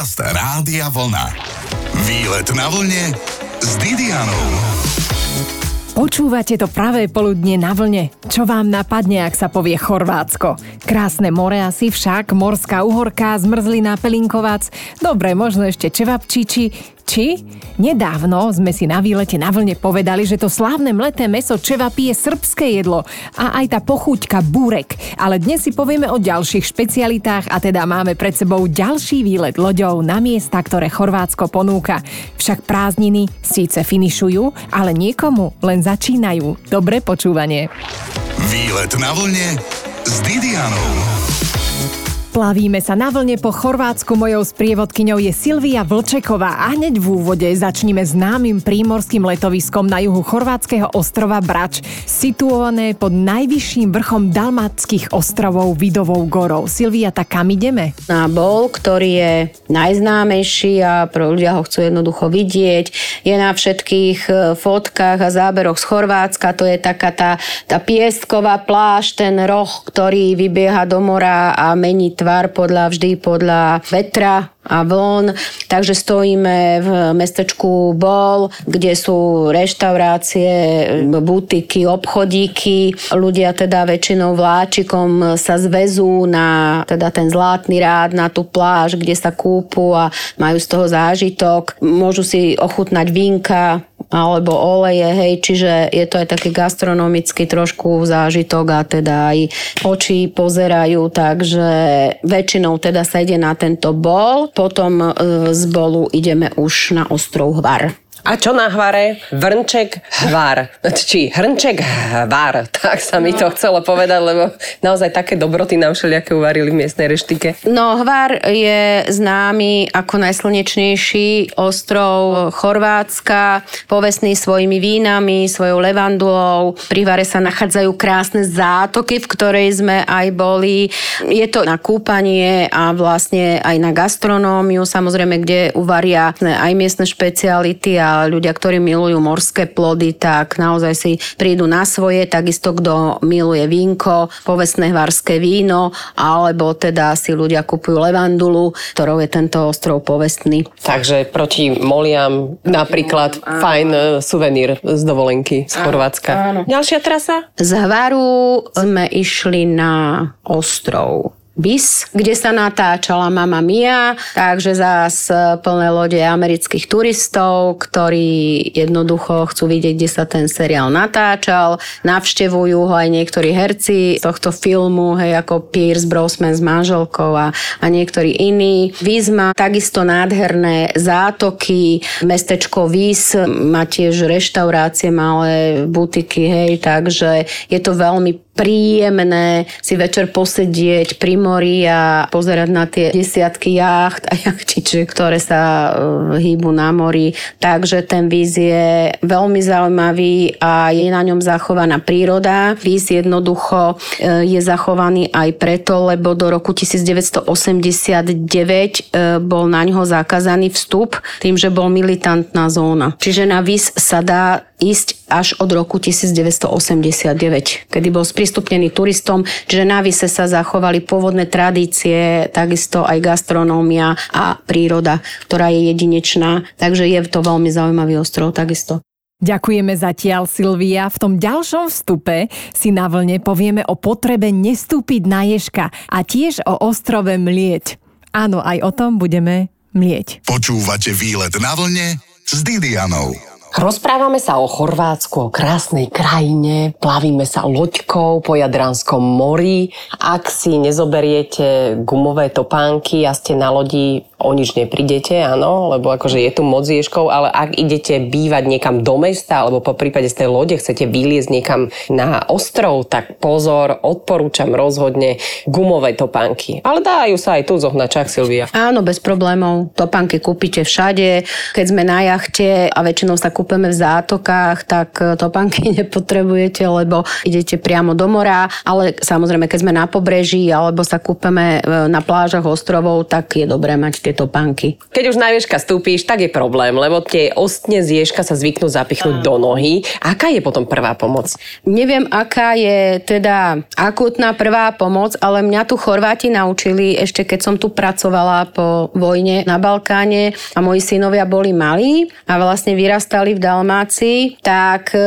Podcast Rádia Vlna. Výlet na vlne s Didianou. Počúvate to pravé poludne na vlne. Čo vám napadne, ak sa povie Chorvátsko? Krásne more asi však, morská uhorka, zmrzlina, pelinkovac, dobre, možno ešte čevapčiči, či nedávno sme si na výlete na vlne povedali, že to slávne mleté meso čevapí je srbské jedlo a aj tá pochúťka burek. Ale dnes si povieme o ďalších špecialitách a teda máme pred sebou ďalší výlet loďou na miesta, ktoré Chorvátsko ponúka. Však prázdniny síce finišujú, ale niekomu len začínajú. Dobré počúvanie. Výlet na vlne s Didianou. Plavíme sa na vlne po Chorvátsku. Mojou sprievodkyňou je Silvia Vlčeková a hneď v úvode začneme známym prímorským letoviskom na juhu chorvátskeho ostrova Brač, situované pod najvyšším vrchom Dalmatských ostrovov Vidovou gorou. Silvia, tak kam ideme? Na bol, ktorý je najznámejší a pro ľudia ho chcú jednoducho vidieť. Je na všetkých e, fotkách a záberoch z Chorvátska. To je taká tá, tá piestková pláž, ten roh, ktorý vybieha do mora a mení tvar podľa vždy podľa vetra a vln. Takže stojíme v mestečku Bol, kde sú reštaurácie, butiky, obchodíky. Ľudia teda väčšinou vláčikom sa zvezú na teda ten zlatný rád, na tú pláž, kde sa kúpu a majú z toho zážitok. Môžu si ochutnať vínka, alebo oleje, hej, čiže je to aj taký gastronomický trošku zážitok a teda aj oči pozerajú, takže väčšinou teda sa ide na tento bol, potom e, z bolu ideme už na ostrov Hvar. A čo na hvare? Vrnček hvar. Či hrnček hvar. Tak sa mi to chcelo povedať, lebo naozaj také dobroty nám všelijaké uvarili v miestnej reštike. No, hvar je známy ako najslnečnejší ostrov Chorvátska, povestný svojimi vínami, svojou levandulou. Pri hvare sa nachádzajú krásne zátoky, v ktorej sme aj boli. Je to na kúpanie a vlastne aj na gastronómiu, samozrejme, kde uvaria aj miestne špeciality a ľudia, ktorí milujú morské plody, tak naozaj si prídu na svoje, takisto kto miluje vínko, povestné hvarské víno, alebo teda si ľudia kupujú levandulu, ktorou je tento ostrov povestný. Takže proti moliam napríklad áno, fajn e, suvenír z dovolenky z Chorvátska. Áno. Ďalšia trasa? Z Hvaru sme išli na ostrov Bis, kde sa natáčala Mama Mia, takže zás plné lode amerických turistov, ktorí jednoducho chcú vidieť, kde sa ten seriál natáčal. Navštevujú ho aj niektorí herci z tohto filmu, hej, ako Pierce Brosnan s manželkou a, a niektorí iní. Má takisto nádherné zátoky, mestečko Vis má tiež reštaurácie, malé butiky, hej, takže je to veľmi príjemné si večer posedieť pri mori a pozerať na tie desiatky jacht a jachtiče, ktoré sa uh, hýbu na mori. Takže ten víz je veľmi zaujímavý a je na ňom zachovaná príroda. Víz jednoducho uh, je zachovaný aj preto, lebo do roku 1989 uh, bol na ňo zakázaný vstup tým, že bol militantná zóna. Čiže na víz sa dá ísť až od roku 1989, kedy bol sprístupnený turistom, čiže na Vise sa zachovali pôvodné tradície, takisto aj gastronómia a príroda, ktorá je jedinečná, takže je to veľmi zaujímavý ostrov takisto. Ďakujeme zatiaľ, Silvia. V tom ďalšom vstupe si na vlne povieme o potrebe nestúpiť na ježka a tiež o ostrove Mlieť. Áno, aj o tom budeme mlieť. Počúvate výlet na vlne s Didianou. Rozprávame sa o Chorvátsku, o krásnej krajine, plavíme sa loďkou po Jadranskom mori. Ak si nezoberiete gumové topánky a ste na lodi o nič neprídete, áno, lebo akože je tu moc ježkov, ale ak idete bývať niekam do mesta, alebo po prípade z tej lode chcete vyliezť niekam na ostrov, tak pozor, odporúčam rozhodne gumové topánky. Ale dajú sa aj tu zohnať, čak Silvia. Áno, bez problémov. Topánky kúpite všade. Keď sme na jachte a väčšinou sa kúpeme v zátokách, tak e, topánky nepotrebujete, lebo idete priamo do mora, ale samozrejme, keď sme na pobreží alebo sa kúpeme e, na plážach ostrovov, tak je dobré mať tie topánky. Keď už na ježka stúpíš, tak je problém, lebo tie ostne z ježka sa zvyknú zapichnúť do nohy. Aká je potom prvá pomoc? Neviem, aká je teda akutná prvá pomoc, ale mňa tu Chorváti naučili ešte keď som tu pracovala po vojne na Balkáne a moji synovia boli malí a vlastne vyrastali v Dalmácii, tak e,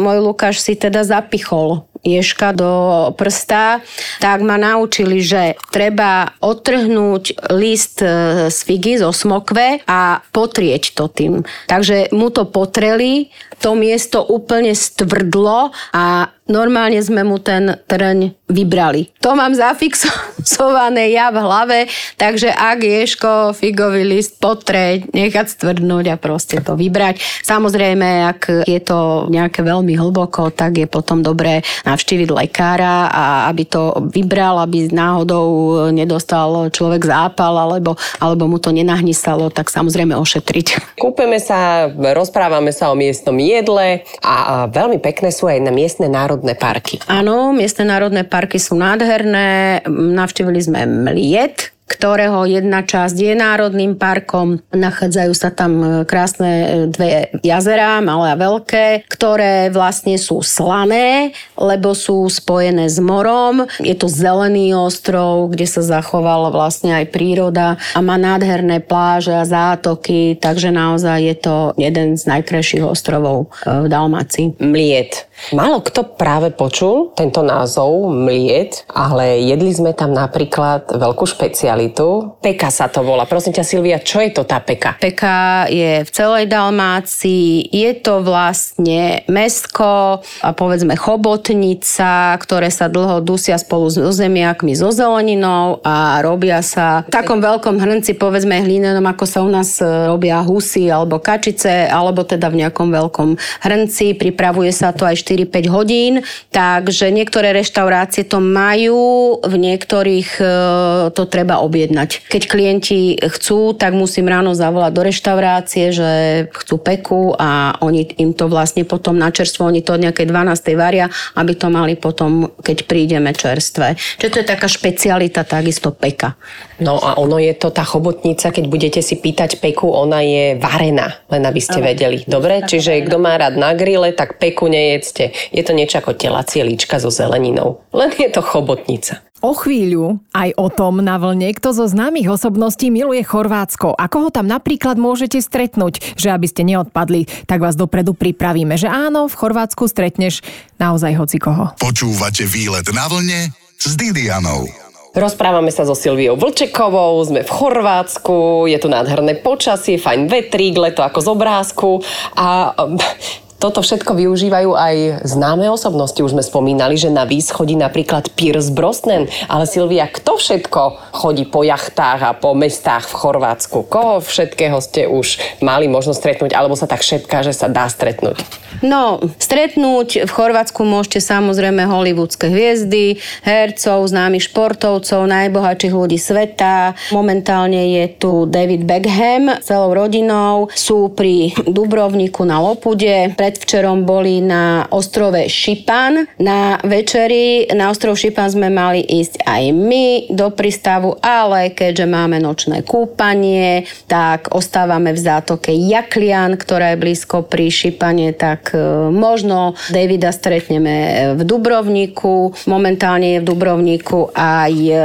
môj Lukáš si teda zapichol ježka do prsta, tak ma naučili, že treba odtrhnúť list e, z figy, zo smokve a potrieť to tým. Takže mu to potreli, to miesto úplne stvrdlo a normálne sme mu ten trň vybrali. To mám zafixované ja v hlave, takže ak ješko, figový list potreť, nechať stvrdnúť a proste to vybrať. Samozrejme, ak je to nejaké veľmi hlboko, tak je potom dobré navštíviť lekára a aby to vybral, aby náhodou nedostal človek zápal alebo, alebo mu to nenahnysalo, tak samozrejme ošetriť. Kúpeme sa, rozprávame sa o miestnom jedle a veľmi pekné sú aj na miestne národné parky. Áno, miestne národné parky sú nádherné. Navštívili sme Mliet, ktorého jedna časť je národným parkom. Nachádzajú sa tam e, krásne e, dve jazera, malé a veľké, ktoré vlastne sú slané, lebo sú spojené s morom. Je to zelený ostrov, kde sa zachovala vlastne aj príroda a má nádherné pláže a zátoky, takže naozaj je to jeden z najkrajších ostrovov e, v Dalmácii. Mliet. Málo kto práve počul tento názov Mliet, ale jedli sme tam napríklad veľkú špecialitu špecialitu. Peka sa to volá. Prosím ťa, Silvia, čo je to tá peka? Peka je v celej Dalmácii. Je to vlastne mesko a povedzme chobotnica, ktoré sa dlho dusia spolu s zemiakmi, so zeleninou a robia sa v takom veľkom hrnci, povedzme hlinenom, ako sa u nás e, robia husy alebo kačice, alebo teda v nejakom veľkom hrnci. Pripravuje sa to aj 4-5 hodín, takže niektoré reštaurácie to majú, v niektorých e, to treba objednať objednať. Keď klienti chcú, tak musím ráno zavolať do reštaurácie, že chcú peku a oni im to vlastne potom na čerstvo, oni to od nejakej 12. varia, aby to mali potom, keď prídeme čerstvé. Čiže to je taká špecialita, takisto peka. No a ono je to tá chobotnica, keď budete si pýtať peku, ona je varená, len aby ste vedeli. Dobre? Čiže kto má rád na grille, tak peku nejedzte. Je to niečo ako telacie líčka so zeleninou. Len je to chobotnica. O chvíľu aj o tom na vlne, kto zo známych osobností miluje Chorvátsko a koho tam napríklad môžete stretnúť, že aby ste neodpadli, tak vás dopredu pripravíme, že áno, v Chorvátsku stretneš naozaj hoci koho. Počúvate výlet na vlne s Didianou. Rozprávame sa so Silviou Vlčekovou, sme v Chorvátsku, je tu nádherné počasie, fajn vetrík, leto ako z obrázku. A toto všetko využívajú aj známe osobnosti. Už sme spomínali, že na výs chodí napríklad Piers Brosnan. Ale Silvia, kto všetko chodí po jachtách a po mestách v Chorvátsku? Koho všetkého ste už mali možnosť stretnúť? Alebo sa tak šepká, že sa dá stretnúť? No, stretnúť v Chorvátsku môžete samozrejme hollywoodske hviezdy, hercov, známych športovcov, najbohatších ľudí sveta. Momentálne je tu David Beckham celou rodinou. Sú pri Dubrovniku na Lopude. Pred predvčerom boli na ostrove Šipan. Na večeri na ostrov Šipan sme mali ísť aj my do prístavu, ale keďže máme nočné kúpanie, tak ostávame v zátoke Jaklian, ktorá je blízko pri Šipane, tak e, možno Davida stretneme v Dubrovniku. Momentálne je v Dubrovniku aj e,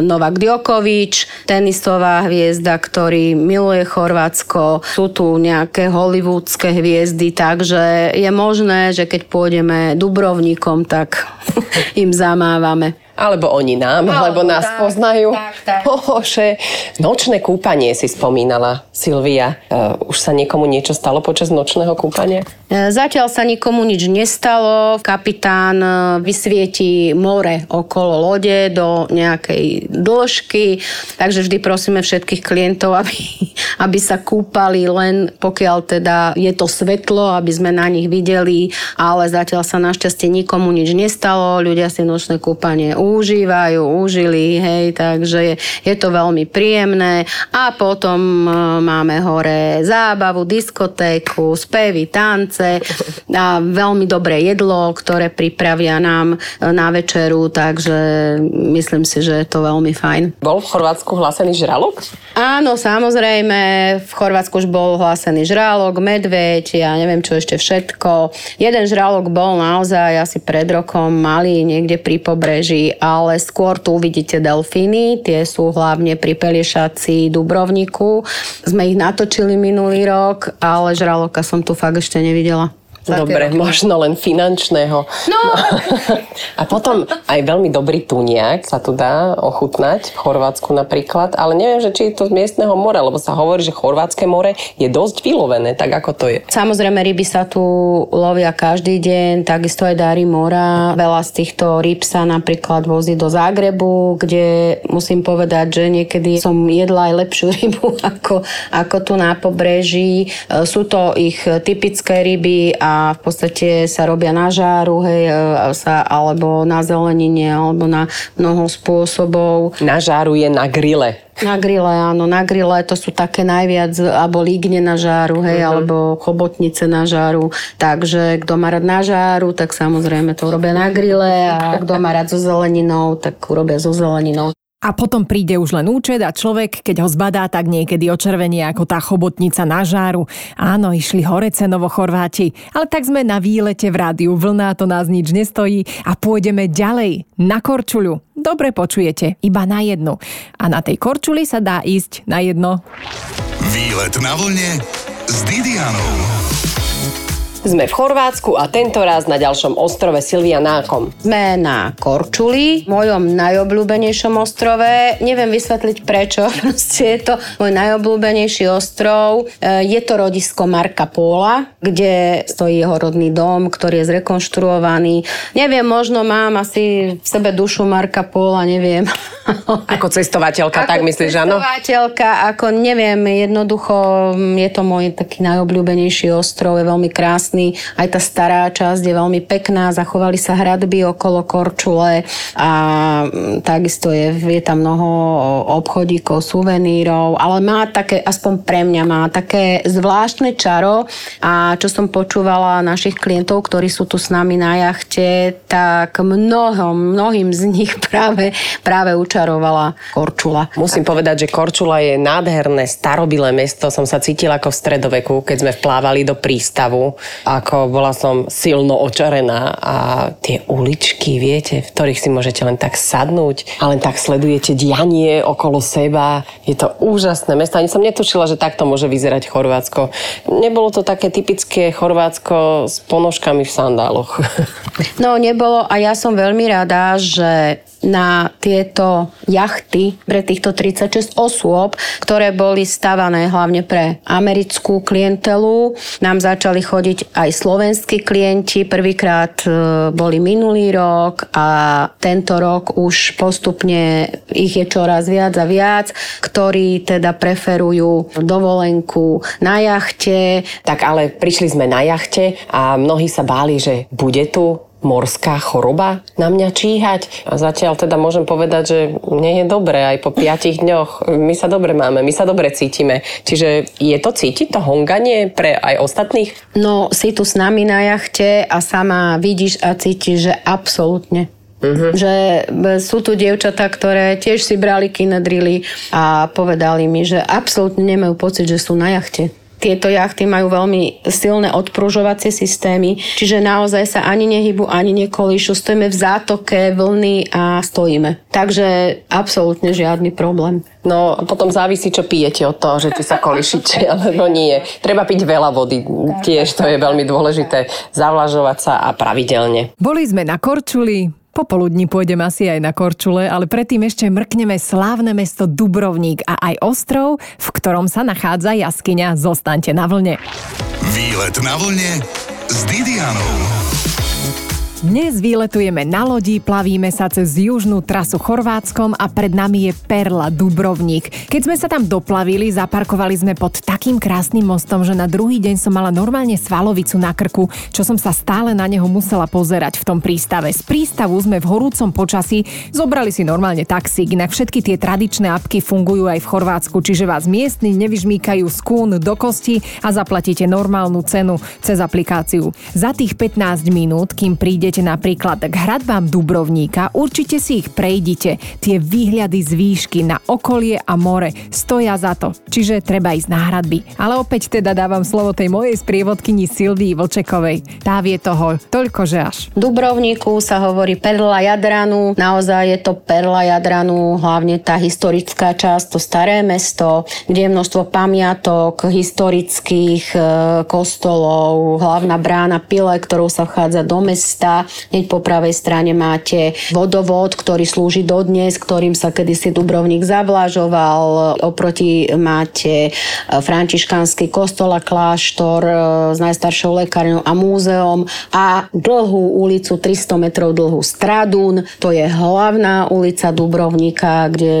Novak Djokovič, tenisová hviezda, ktorý miluje Chorvátsko. Sú tu nejaké hollywoodske hviezdy, takže že je možné, že keď pôjdeme Dubrovníkom, tak im zamávame. Alebo oni nám, Alebo, lebo nás tak, poznajú. Tak, tak. Ohoše. Nočné kúpanie si spomínala, Silvia. Uh, už sa niekomu niečo stalo počas nočného kúpania? E, zatiaľ sa nikomu nič nestalo. Kapitán e, vysvieti more okolo lode do nejakej dĺžky, takže vždy prosíme všetkých klientov, aby, aby sa kúpali len pokiaľ teda je to svetlo, aby sme na nich videli, ale zatiaľ sa našťastie nikomu nič nestalo. Ľudia si nočné kúpanie užívajú, užili, hej, takže je, je to veľmi príjemné. A potom e, máme hore zábavu, diskotéku, spevy, tance a veľmi dobré jedlo, ktoré pripravia nám e, na večeru, takže myslím si, že je to veľmi fajn. Bol v Chorvátsku hlásený žralok? Áno, samozrejme, v Chorvátsku už bol hlásený žralok, medveď, ja neviem čo ešte všetko. Jeden žralok bol naozaj asi pred rokom malý niekde pri pobreží, ale skôr tu uvidíte delfíny, tie sú hlavne pri Peliešaci Dubrovniku. Sme ich natočili minulý rok, ale žraloka som tu fakt ešte nevidela. Dobre, možno len finančného. No. A potom aj veľmi dobrý tuniak sa tu dá ochutnať v Chorvátsku napríklad, ale neviem, že či je to z miestneho mora, lebo sa hovorí, že Chorvátske more je dosť vylovené, tak ako to je. Samozrejme, ryby sa tu lovia každý deň, takisto aj dáry mora. Veľa z týchto ryb sa napríklad vozí do Zágrebu, kde musím povedať, že niekedy som jedla aj lepšiu rybu ako, ako tu na pobreží. E, sú to ich typické ryby a v podstate sa robia na žáru, hej, e, sa, alebo na zelenine, alebo na mnoho spôsobov. Na žáru je na grille. Na grille, áno, na grille to sú také najviac, alebo lígne na žáru, hej, uh-huh. alebo chobotnice na žáru. Takže kto má rád na žáru, tak samozrejme to robia na grille a kto má rád so zeleninou, tak urobia so zeleninou. A potom príde už len účet a človek, keď ho zbadá, tak niekedy očervenie ako tá chobotnica na žáru. Áno, išli hore cenovo Chorváti, ale tak sme na výlete v rádiu Vlna, to nás nič nestojí a pôjdeme ďalej, na Korčuľu. Dobre počujete, iba na jednu. A na tej Korčuli sa dá ísť na jedno. Výlet na vlne s Didianou. Sme v Chorvátsku a tento raz na ďalšom ostrove Silvia Nákom. Sme na Korčuli, mojom najobľúbenejšom ostrove. Neviem vysvetliť prečo, proste je to môj najobľúbenejší ostrov. E, je to rodisko Marka Póla, kde stojí jeho rodný dom, ktorý je zrekonštruovaný. Neviem, možno mám asi v sebe dušu Marka Póla, neviem. Ako cestovateľka, ako tak myslíš, áno? cestovateľka, ako neviem, jednoducho je to môj taký najobľúbenejší ostrov, je veľmi krásny krásny. Aj tá stará časť je veľmi pekná, zachovali sa hradby okolo Korčule a mm, takisto je, je tam mnoho obchodíkov, suvenírov, ale má také, aspoň pre mňa má také zvláštne čaro a čo som počúvala našich klientov, ktorí sú tu s nami na jachte, tak mnohom, mnohým z nich práve, práve učarovala Korčula. Musím povedať, že Korčula je nádherné, starobilé mesto. Som sa cítila ako v stredoveku, keď sme vplávali do prístavu ako bola som silno očarená a tie uličky, viete, v ktorých si môžete len tak sadnúť a len tak sledujete dianie okolo seba. Je to úžasné mesto. Ani som netušila, že takto môže vyzerať Chorvátsko. Nebolo to také typické Chorvátsko s ponožkami v sandáloch. No, nebolo a ja som veľmi rada, že na tieto jachty pre týchto 36 osôb, ktoré boli stavané hlavne pre americkú klientelu. Nám začali chodiť aj slovenskí klienti. Prvýkrát e, boli minulý rok a tento rok už postupne ich je čoraz viac a viac, ktorí teda preferujú dovolenku na jachte. Tak ale prišli sme na jachte a mnohí sa báli, že bude tu morská choroba na mňa číhať. A zatiaľ teda môžem povedať, že nie je dobré aj po piatich dňoch. My sa dobre máme, my sa dobre cítime. Čiže je to cítiť, to honganie pre aj ostatných? No, si tu s nami na jachte a sama vidíš a cítiš, že absolútne Uh-huh. Že sú tu dievčatá, ktoré tiež si brali kinedrily a povedali mi, že absolútne nemajú pocit, že sú na jachte. Tieto jachty majú veľmi silné odpružovacie systémy, čiže naozaj sa ani nehybu, ani nekolíšu. Stojíme v zátoke, vlny a stojíme. Takže absolútne žiadny problém. No potom závisí, čo pijete od toho, že či sa kolíšite, alebo nie. Treba piť veľa vody, tiež to je veľmi dôležité. Zavlažovať sa a pravidelne. Boli sme na Korčuli, Popoludní pôjdem asi aj na Korčule, ale predtým ešte mrkneme slávne mesto Dubrovník a aj ostrov, v ktorom sa nachádza jaskyňa. Zostaňte na vlne. Výlet na vlne s Didianou. Dnes výletujeme na lodi, plavíme sa cez južnú trasu Chorvátskom a pred nami je Perla Dubrovník. Keď sme sa tam doplavili, zaparkovali sme pod takým krásnym mostom, že na druhý deň som mala normálne svalovicu na krku, čo som sa stále na neho musela pozerať v tom prístave. Z prístavu sme v horúcom počasí zobrali si normálne taxík, inak všetky tie tradičné apky fungujú aj v Chorvátsku, čiže vás miestni nevyžmýkajú skún do kosti a zaplatíte normálnu cenu cez aplikáciu. Za tých 15 minút, kým prídete idete napríklad k hradbám Dubrovníka, určite si ich prejdite. Tie výhľady z výšky na okolie a more stoja za to, čiže treba ísť na hradby. Ale opäť teda dávam slovo tej mojej sprievodkyni Silvii Vlčekovej. Tá vie toho toľko, že až. Dubrovníku sa hovorí perla Jadranu, naozaj je to perla Jadranu, hlavne tá historická časť, to staré mesto, kde je množstvo pamiatok, historických e, kostolov, hlavná brána Pile, ktorou sa vchádza do mesta, Hneď po pravej strane máte vodovod, ktorý slúži dodnes, ktorým sa kedysi Dubrovník zavlažoval. Oproti máte e, františkánsky kostol a kláštor e, s najstaršou lekárňou a múzeom a dlhú ulicu, 300 metrov dlhú Stradun. To je hlavná ulica Dubrovníka, kde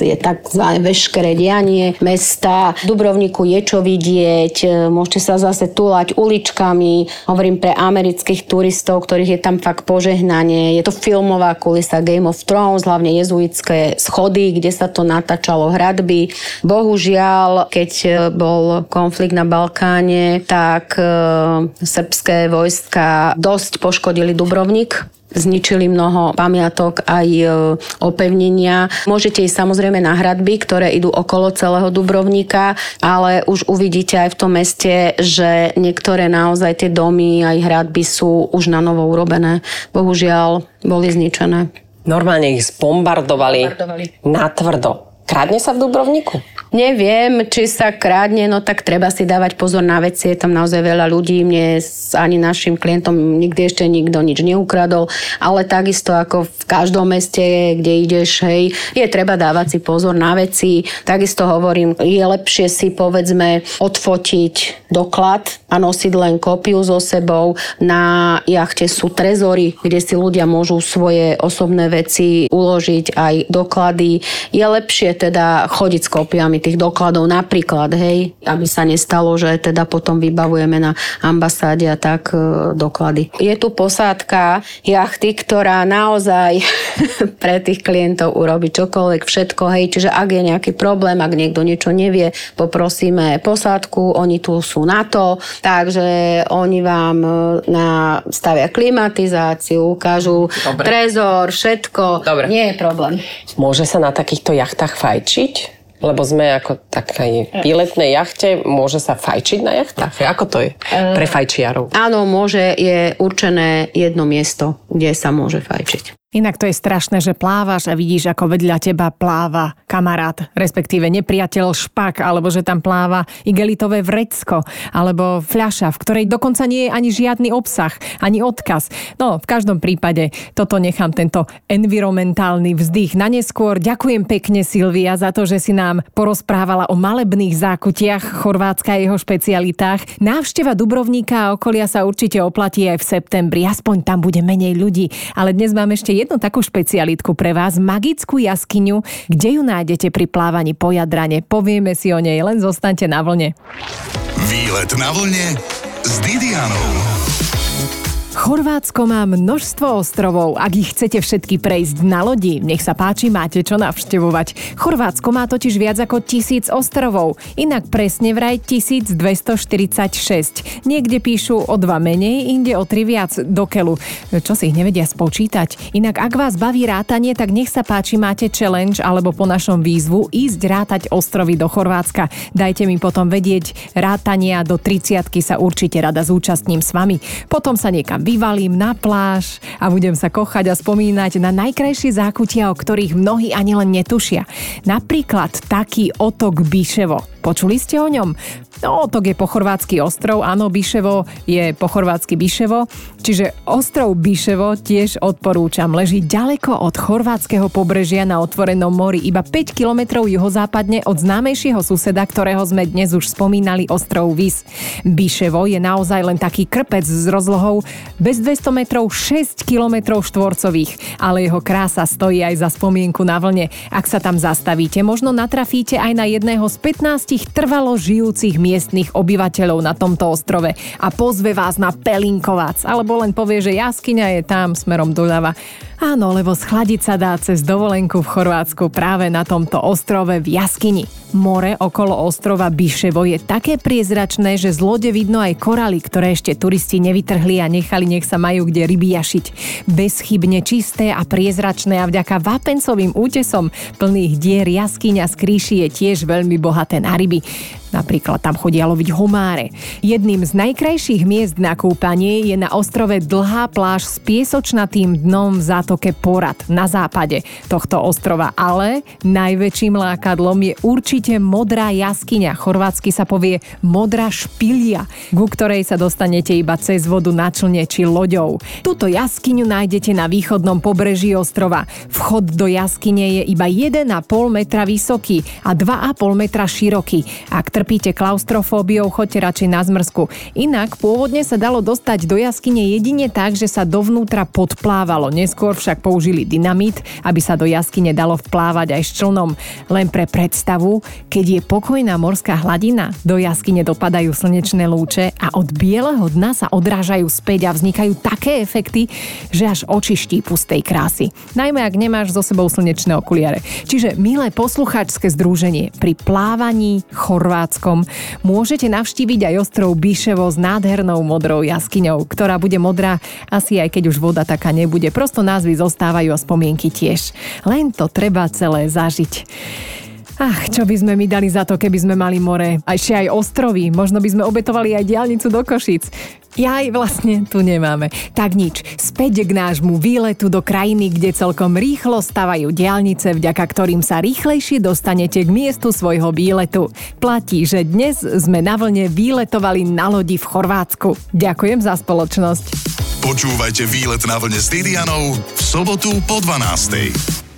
je takzvané veškeré dianie mesta. Dubrovníku je čo vidieť, e, môžete sa zase túlať uličkami. Hovorím pre amerických turistov, ktorých je tam fakt požehnanie. Je to filmová kulisa Game of Thrones, hlavne jezuitské schody, kde sa to natáčalo hradby. Bohužiaľ, keď e, bol konflikt na Balkáne, tak e, srbské vojska dosť poškodili Dubrovnik zničili mnoho pamiatok aj e, opevnenia. Môžete ísť samozrejme na hradby, ktoré idú okolo celého Dubrovníka, ale už uvidíte aj v tom meste, že niektoré naozaj tie domy aj hradby sú už na novo urobené. Bohužiaľ boli zničené. Normálne ich zbombardovali, bombardovali. na tvrdo. Kradne sa v Dubrovniku? Neviem, či sa krádne, no tak treba si dávať pozor na veci. Je tam naozaj veľa ľudí. Mne ani našim klientom nikdy ešte nikto nič neukradol. Ale takisto ako v každom meste, kde ideš, hej, je treba dávať si pozor na veci. Takisto hovorím, je lepšie si povedzme odfotiť doklad a nosiť len kópiu so sebou. Na jachte sú trezory, kde si ľudia môžu svoje osobné veci uložiť aj doklady. Je lepšie teda chodiť s kópiami tých dokladov napríklad, hej, aby sa nestalo, že teda potom vybavujeme na ambasáde a tak e, doklady. Je tu posádka jachty, ktorá naozaj pre tých klientov urobí čokoľvek, všetko, hej, čiže ak je nejaký problém, ak niekto niečo nevie, poprosíme posádku, oni tu sú na to, takže oni vám e, nastavia klimatizáciu, ukážu Dobre. trezor, všetko, Dobre. nie je problém. Môže sa na takýchto jachtách fajčiť? Lebo sme ako takej výletnej jachte, môže sa fajčiť na jachtách? Ako to je pre fajčiarov? Áno, môže, je určené jedno miesto, kde sa môže fajčiť. Inak to je strašné, že plávaš a vidíš, ako vedľa teba pláva kamarát, respektíve nepriateľ špak, alebo že tam pláva igelitové vrecko, alebo fľaša, v ktorej dokonca nie je ani žiadny obsah, ani odkaz. No, v každom prípade toto nechám tento environmentálny vzdych na neskôr. Ďakujem pekne Silvia za to, že si nám porozprávala o malebných zákutiach Chorvátska a jeho špecialitách. Návšteva Dubrovníka a okolia sa určite oplatí aj v septembri, aspoň tam bude menej ľudí. Ale dnes mám ešte jednu takú špecialitku pre vás, magickú jaskyňu, kde ju nájdete pri plávaní po Jadrane. Povieme si o nej, len zostaňte na vlne. Výlet na vlne s Didianou. Chorvátsko má množstvo ostrovov. Ak ich chcete všetky prejsť na lodi, nech sa páči, máte čo navštevovať. Chorvátsko má totiž viac ako tisíc ostrovov, inak presne vraj 1246. Niekde píšu o dva menej, inde o tri viac do keľu. Čo si ich nevedia spočítať? Inak ak vás baví rátanie, tak nech sa páči, máte challenge alebo po našom výzvu ísť rátať ostrovy do Chorvátska. Dajte mi potom vedieť, rátania do 30 sa určite rada zúčastním s vami. Potom sa niekam vyvalím na pláž a budem sa kochať a spomínať na najkrajšie zákutia, o ktorých mnohí ani len netušia. Napríklad taký otok Biševo. Počuli ste o ňom? No, otok je po chorvátsky ostrov, áno, Biševo je po chorvátsky Biševo, čiže ostrov Biševo tiež odporúčam. Leží ďaleko od chorvátskeho pobrežia na otvorenom mori, iba 5 kilometrov juhozápadne od známejšieho suseda, ktorého sme dnes už spomínali, ostrov Vis. Biševo je naozaj len taký krpec s rozlohou Bez 200 metrov 6 kilometrov štvorcových, ale jeho krása stojí aj za spomienku na vlne. Ak sa tam zastavíte, možno natrafíte aj na jedného z 15 trvalo žijúcich miestnych obyvateľov na tomto ostrove a pozve vás na Pelinkovac, alebo len povie, že jaskyňa je tam smerom doľava. Áno, lebo schladiť sa dá cez dovolenku v Chorvátsku práve na tomto ostrove v jaskyni. More okolo ostrova Biševo je také priezračné, že z lode vidno aj koraly, ktoré ešte turisti nevytrhli a nechali nech sa majú kde ryby jašiť. Bezchybne čisté a priezračné a vďaka vápencovým útesom plných dier jaskyňa z kríši je tiež veľmi bohaté na ryby. Napríklad tam chodia loviť homáre. Jedným z najkrajších miest na kúpanie je na ostrove dlhá pláž s piesočnatým dnom v zátoke Porad na západe tohto ostrova, ale najväčším lákadlom je určite modrá jaskyňa. Chorvátsky sa povie modrá špilia, ku ktorej sa dostanete iba cez vodu na člne či loďou. Túto jaskyňu nájdete na východnom pobreží ostrova. Vchod do jaskyne je iba 1,5 metra vysoký a 2,5 metra široký. Ak trpíte klaustrofóbiou, choďte radšej na zmrzku. Inak pôvodne sa dalo dostať do jaskyne jedine tak, že sa dovnútra podplávalo. Neskôr však použili dynamit, aby sa do jaskyne dalo vplávať aj s člnom. Len pre predstavu, keď je pokojná morská hladina, do jaskyne dopadajú slnečné lúče a od bieleho dna sa odrážajú späť a vznikajú také efekty, že až oči štípu z tej krásy. Najmä ak nemáš so sebou slnečné okuliare. Čiže milé posluchačské združenie, pri plávaní Chorvát Chorvátskom. Môžete navštíviť aj ostrov Bíševo s nádhernou modrou jaskyňou, ktorá bude modrá asi aj keď už voda taká nebude. Prosto názvy zostávajú a spomienky tiež. Len to treba celé zažiť. Ach, čo by sme mi dali za to, keby sme mali more. A ešte aj ostrovy. Možno by sme obetovali aj diálnicu do Košic. Ja aj vlastne tu nemáme. Tak nič, späť k nášmu výletu do krajiny, kde celkom rýchlo stavajú diálnice, vďaka ktorým sa rýchlejšie dostanete k miestu svojho výletu. Platí, že dnes sme na vlne výletovali na lodi v Chorvátsku. Ďakujem za spoločnosť. Počúvajte výlet na vlne s Didianou v sobotu po 12.